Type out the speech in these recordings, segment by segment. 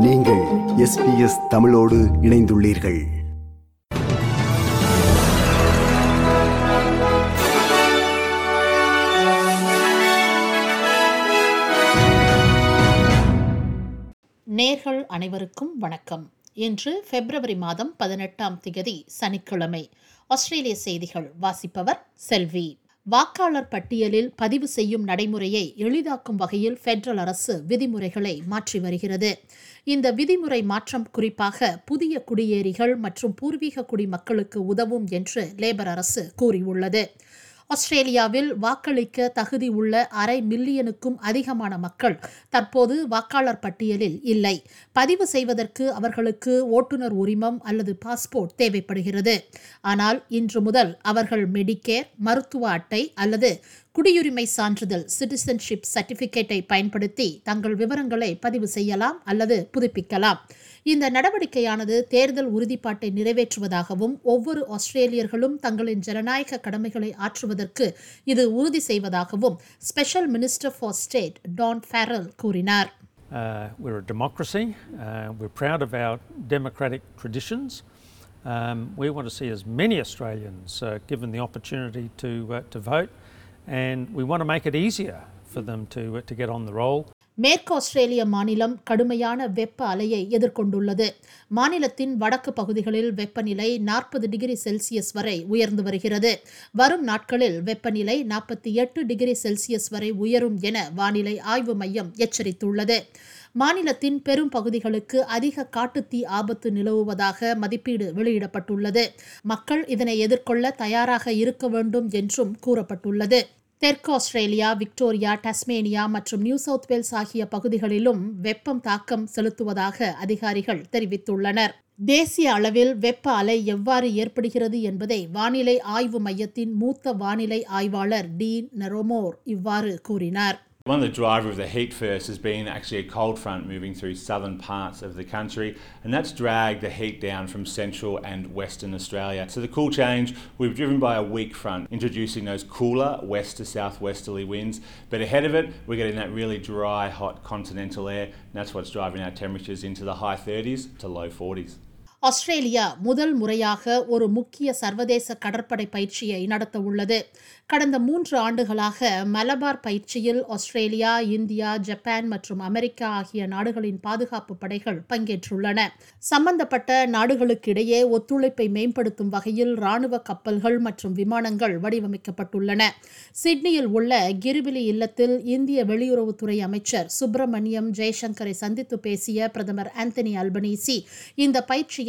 நீங்கள் எஸ்பிஎஸ் தமிழோடு இணைந்துள்ளீர்கள். நேர்கள் அனைவருக்கும் வணக்கம். இன்று பிப்ரவரி மாதம் பதினெட்டாம் திகதி சனிக்கிழமை. ஆஸ்திரேலிய செய்திகள் வாசிப்பவர் செல்வி. வாக்காளர் பட்டியலில் பதிவு செய்யும் நடைமுறையை எளிதாக்கும் வகையில் பெட்ரல் அரசு விதிமுறைகளை மாற்றி வருகிறது. இந்த விதிமுறை மாற்றம் குறிப்பாக புதிய குடியேறிகள் மற்றும் பூர்வீக குடிமக்களுக்கு உதவும் என்று லேபர் அரசு கூறியுள்ளது. ஆஸ்திரேலியாவில் வாக்களிக்க தகுதி உள்ள அரை மில்லியனுக்கும் அதிகமான மக்கள் தற்போது வாக்காளர் பட்டியலில் இல்லை. பதிவு செய்வதற்கு அவர்களுக்கு ஓட்டுநர் உரிமம் அல்லது பாஸ்போர்ட் தேவைப்படுகிறது. ஆனால் இன்று முதல் அவர்கள் மெடிக்கேர் மருத்துவ அட்டை அல்லது குடியுரிமை சான்றிதழ் சிட்டிசன்ஷிப் சர்டிபிகேட்டை பயன்படுத்தி தங்கள் விவரங்களை பதிவு செய்யலாம் அல்லது புதுப்பிக்கலாம். இந்த நடவடிக்கையானது தேர்தல் உறுதிப்பாட்டை நிறைவேற்றுவதாகவும் ஒவ்வொரு ஆஸ்திரேலியர்களும் தங்களின் ஜனநாயக கடமைகளை ஆற்றுவதற்கு இது உறுதி செய்வதாகவும் special minister for state Don Farrell கூறினார் Uh, we're a democracy. Uh, we're proud of our democratic traditions. Um, we want to see as many Australians uh, given the opportunity to, uh, to vote, and we want to make it easier for them to, uh, to get on the roll. மேற்கு ஆஸ்திரேலிய மாநிலம் கடுமையான வெப்ப அலையை எதிர்கொண்டுள்ளது. மாநிலத்தின் வடக்கு பகுதிகளில் வெப்பநிலை நாற்பது டிகிரி செல்சியஸ் வரை உயர்ந்து வருகிறது. வரும் நாட்களில் வெப்பநிலை நாற்பத்தி எட்டு டிகிரி செல்சியஸ் வரை உயரும் என வானிலை ஆய்வு மையம் எச்சரித்துள்ளது. மாநிலத்தின் பெரும் பகுதிகளுக்கு அதிக காட்டுத்தீ ஆபத்து நிலவுவதாக மதிப்பீடு வெளியிடப்பட்டுள்ளது. மக்கள் இதனை எதிர்கொள்ள தயாராக இருக்க வேண்டும் என்றும் கூறப்பட்டுள்ளது. தெற்கு ஆஸ்திரேலியா விக்டோரியா டஸ்மேனியா மற்றும் நியூ சவுத் வேல்ஸ் ஆகிய பகுதிகளிலும் வெப்பம் தாக்கம் செலுத்துவதாக அதிகாரிகள் தெரிவித்துள்ளனர். தேசிய அளவில் வெப்ப அலை எவ்வாறு ஏற்படுகிறது என்பதை வானிலை ஆய்வு மையத்தின் மூத்த வானிலை ஆய்வாளர் டீன் நெரோமோர் இவ்வாறு கூறினார். One of the drivers of the heat first has been actually a cold front moving through southern parts of the country, and that's dragged the heat down from central and western Australia. So the cool change we've driven by a weak front, introducing those cooler west to southwesterly winds. But ahead of it, we're getting that really dry, hot continental air, and that's what's driving our temperatures into the high 30s to low 40s. Australia முதல் முறையாக ஒரு முக்கிய சர்வதேச கடற்படை பயிற்சியை நடத்த உள்ளது கடந்த மூன்று ஆண்டுகளாக மலபார் பயிற்சியில் ஆஸ்திரேலியா இந்தியா ஜப்பான் மற்றும் அமெரிக்கா ஆகிய நாடுகளின் பாதுகாப்பு படைகள் பங்கேற்றுள்ளன. சம்பந்தப்பட்ட நாடுகளுக்கிடையே ஒத்துழைப்பை மேம்படுத்தும் வகையில் ராணுவ கப்பல்கள் மற்றும் விமானங்கள் வடிவமைக்கப்பட்டுள்ளன. சிட்னியில் உள்ள கிரிபிலி இல்லத்தில் இந்திய வெளியுறவுத்துறை அமைச்சர் சுப்பிரமணியம் ஜெய்சங்கரை சந்தித்து பேசிய பிரதமர் ஆந்தனி அல்பனீசி இந்த பயிற்சியை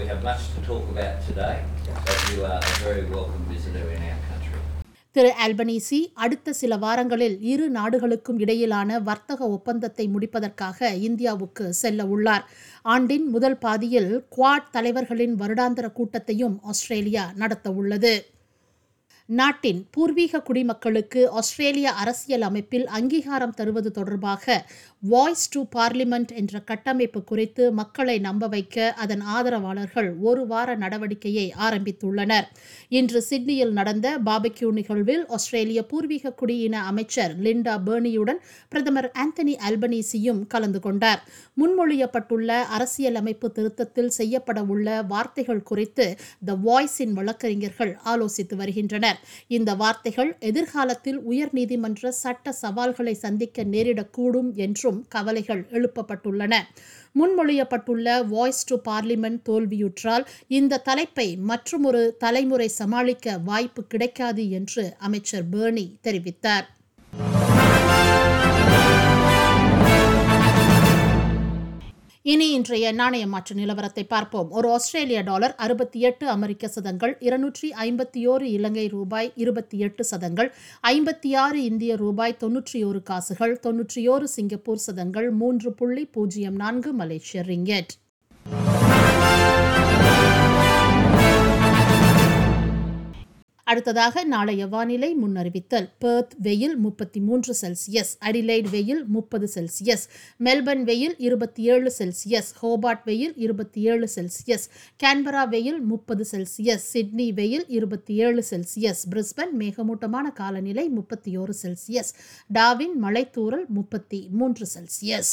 we have much to talk about today, but you are a very welcome visitor in our country. திரு அல்பனீசி அடுத்த சில வாரங்களில் இரு நாடுகளுக்கும் இடையிலான வர்த்தக ஒப்பந்தத்தை முடிப்பதற்காக இந்தியாவுக்கு செல்ல உள்ளார் ஆண்டின் முதல் பாதியில் குவாட் தலைவர்களின் வருடாந்திர கூட்டத்தையும் ஆஸ்திரேலியா நடத்த உள்ளது நாட்டின் பூர்வீக குடிமக்களுக்கு ஆஸ்திரேலிய அரசியல் அமைப்பில் அங்கீகாரம் தருவது தொடர்பாக வாய்ஸ் டு பார்லிமெண்ட் என்ற கட்டமைப்பு குறித்து மக்களை நம்ப வைக்க அதன் ஆதரவாளர்கள் ஒரு வார நடவடிக்கையை ஆரம்பித்துள்ளனர். இன்று சிட்னியில் நடந்த பாபக்யூ நிகழ்வில் ஆஸ்திரேலிய பூர்வீக குடியின அமைச்சர் லிண்டா பேர்னியுடன் பிரதமர் ஆந்தனி அல்பனீசியும் கலந்து கொண்டார். முன்மொழியப்பட்டுள்ள அரசியலமைப்பு திருத்தத்தில் செய்யப்பட உள்ள வார்த்தைகள் குறித்து த வாய்ஸின் வழக்கறிஞர்கள் ஆலோசித்து வருகின்றனர். இந்த வார்த்தைகள் எதிர்காலத்தில் உயர்நீதிமன்ற சட்ட சவால்களை சந்திக்க நேரிடக்கூடும் என்றும் கவலைகள் எழுப்பப்பட்டுள்ளன. முன்மொழியப்பட்டுள்ள வாய்ஸ் டு பார்லிமெண்ட் தோல்வியுற்றால் இந்த தலைப்பை மற்றுமொரு தலைமுறை சமாளிக்க வாய்ப்பு கிடைக்காது என்று அமைச்சர் பேர்னி தெரிவித்தார். இனி இன்றைய நாணய மாற்று நிலவரத்தை பார்ப்போம். ஒரு ஆஸ்திரேலிய டாலர் அறுபத்தி எட்டு அமெரிக்க சதங்கள் இருநூற்றி ஐம்பத்தி ஓரு இலங்கை ரூபாய் இருபத்தி எட்டு சதங்கள் ஐம்பத்தி ஆறு இந்திய ரூபாய் தொன்னூற்றி ஓரு காசுகள் தொன்னூற்றி ஓரு சிங்கப்பூர் சதங்கள் மூன்று புள்ளி பூஜ்ஜியம் நான்கு மலேசிய ரிங்கெட். அடுத்ததாக நாளைய வானிலை முன்னறிவித்தல். பெர்த் வெயில் முப்பத்தி மூன்று செல்சியஸ் அடிலைட் வெயில் முப்பது செல்சியஸ் மெல்பர்ன் வெயில் இருபத்தி ஏழு செல்சியஸ் ஹோபார்ட் வெயில் இருபத்தி ஏழு செல்சியஸ் கேன்பரா வெயில் முப்பது செல்சியஸ் சிட்னி வெயில் இருபத்தி ஏழு செல்சியஸ் பிரிஸ்பன் மேகமூட்டமான காலநிலை முப்பத்தி ஓரு செல்சியஸ் டாவின் மலைத்தூறல் முப்பத்தி மூன்று செல்சியஸ்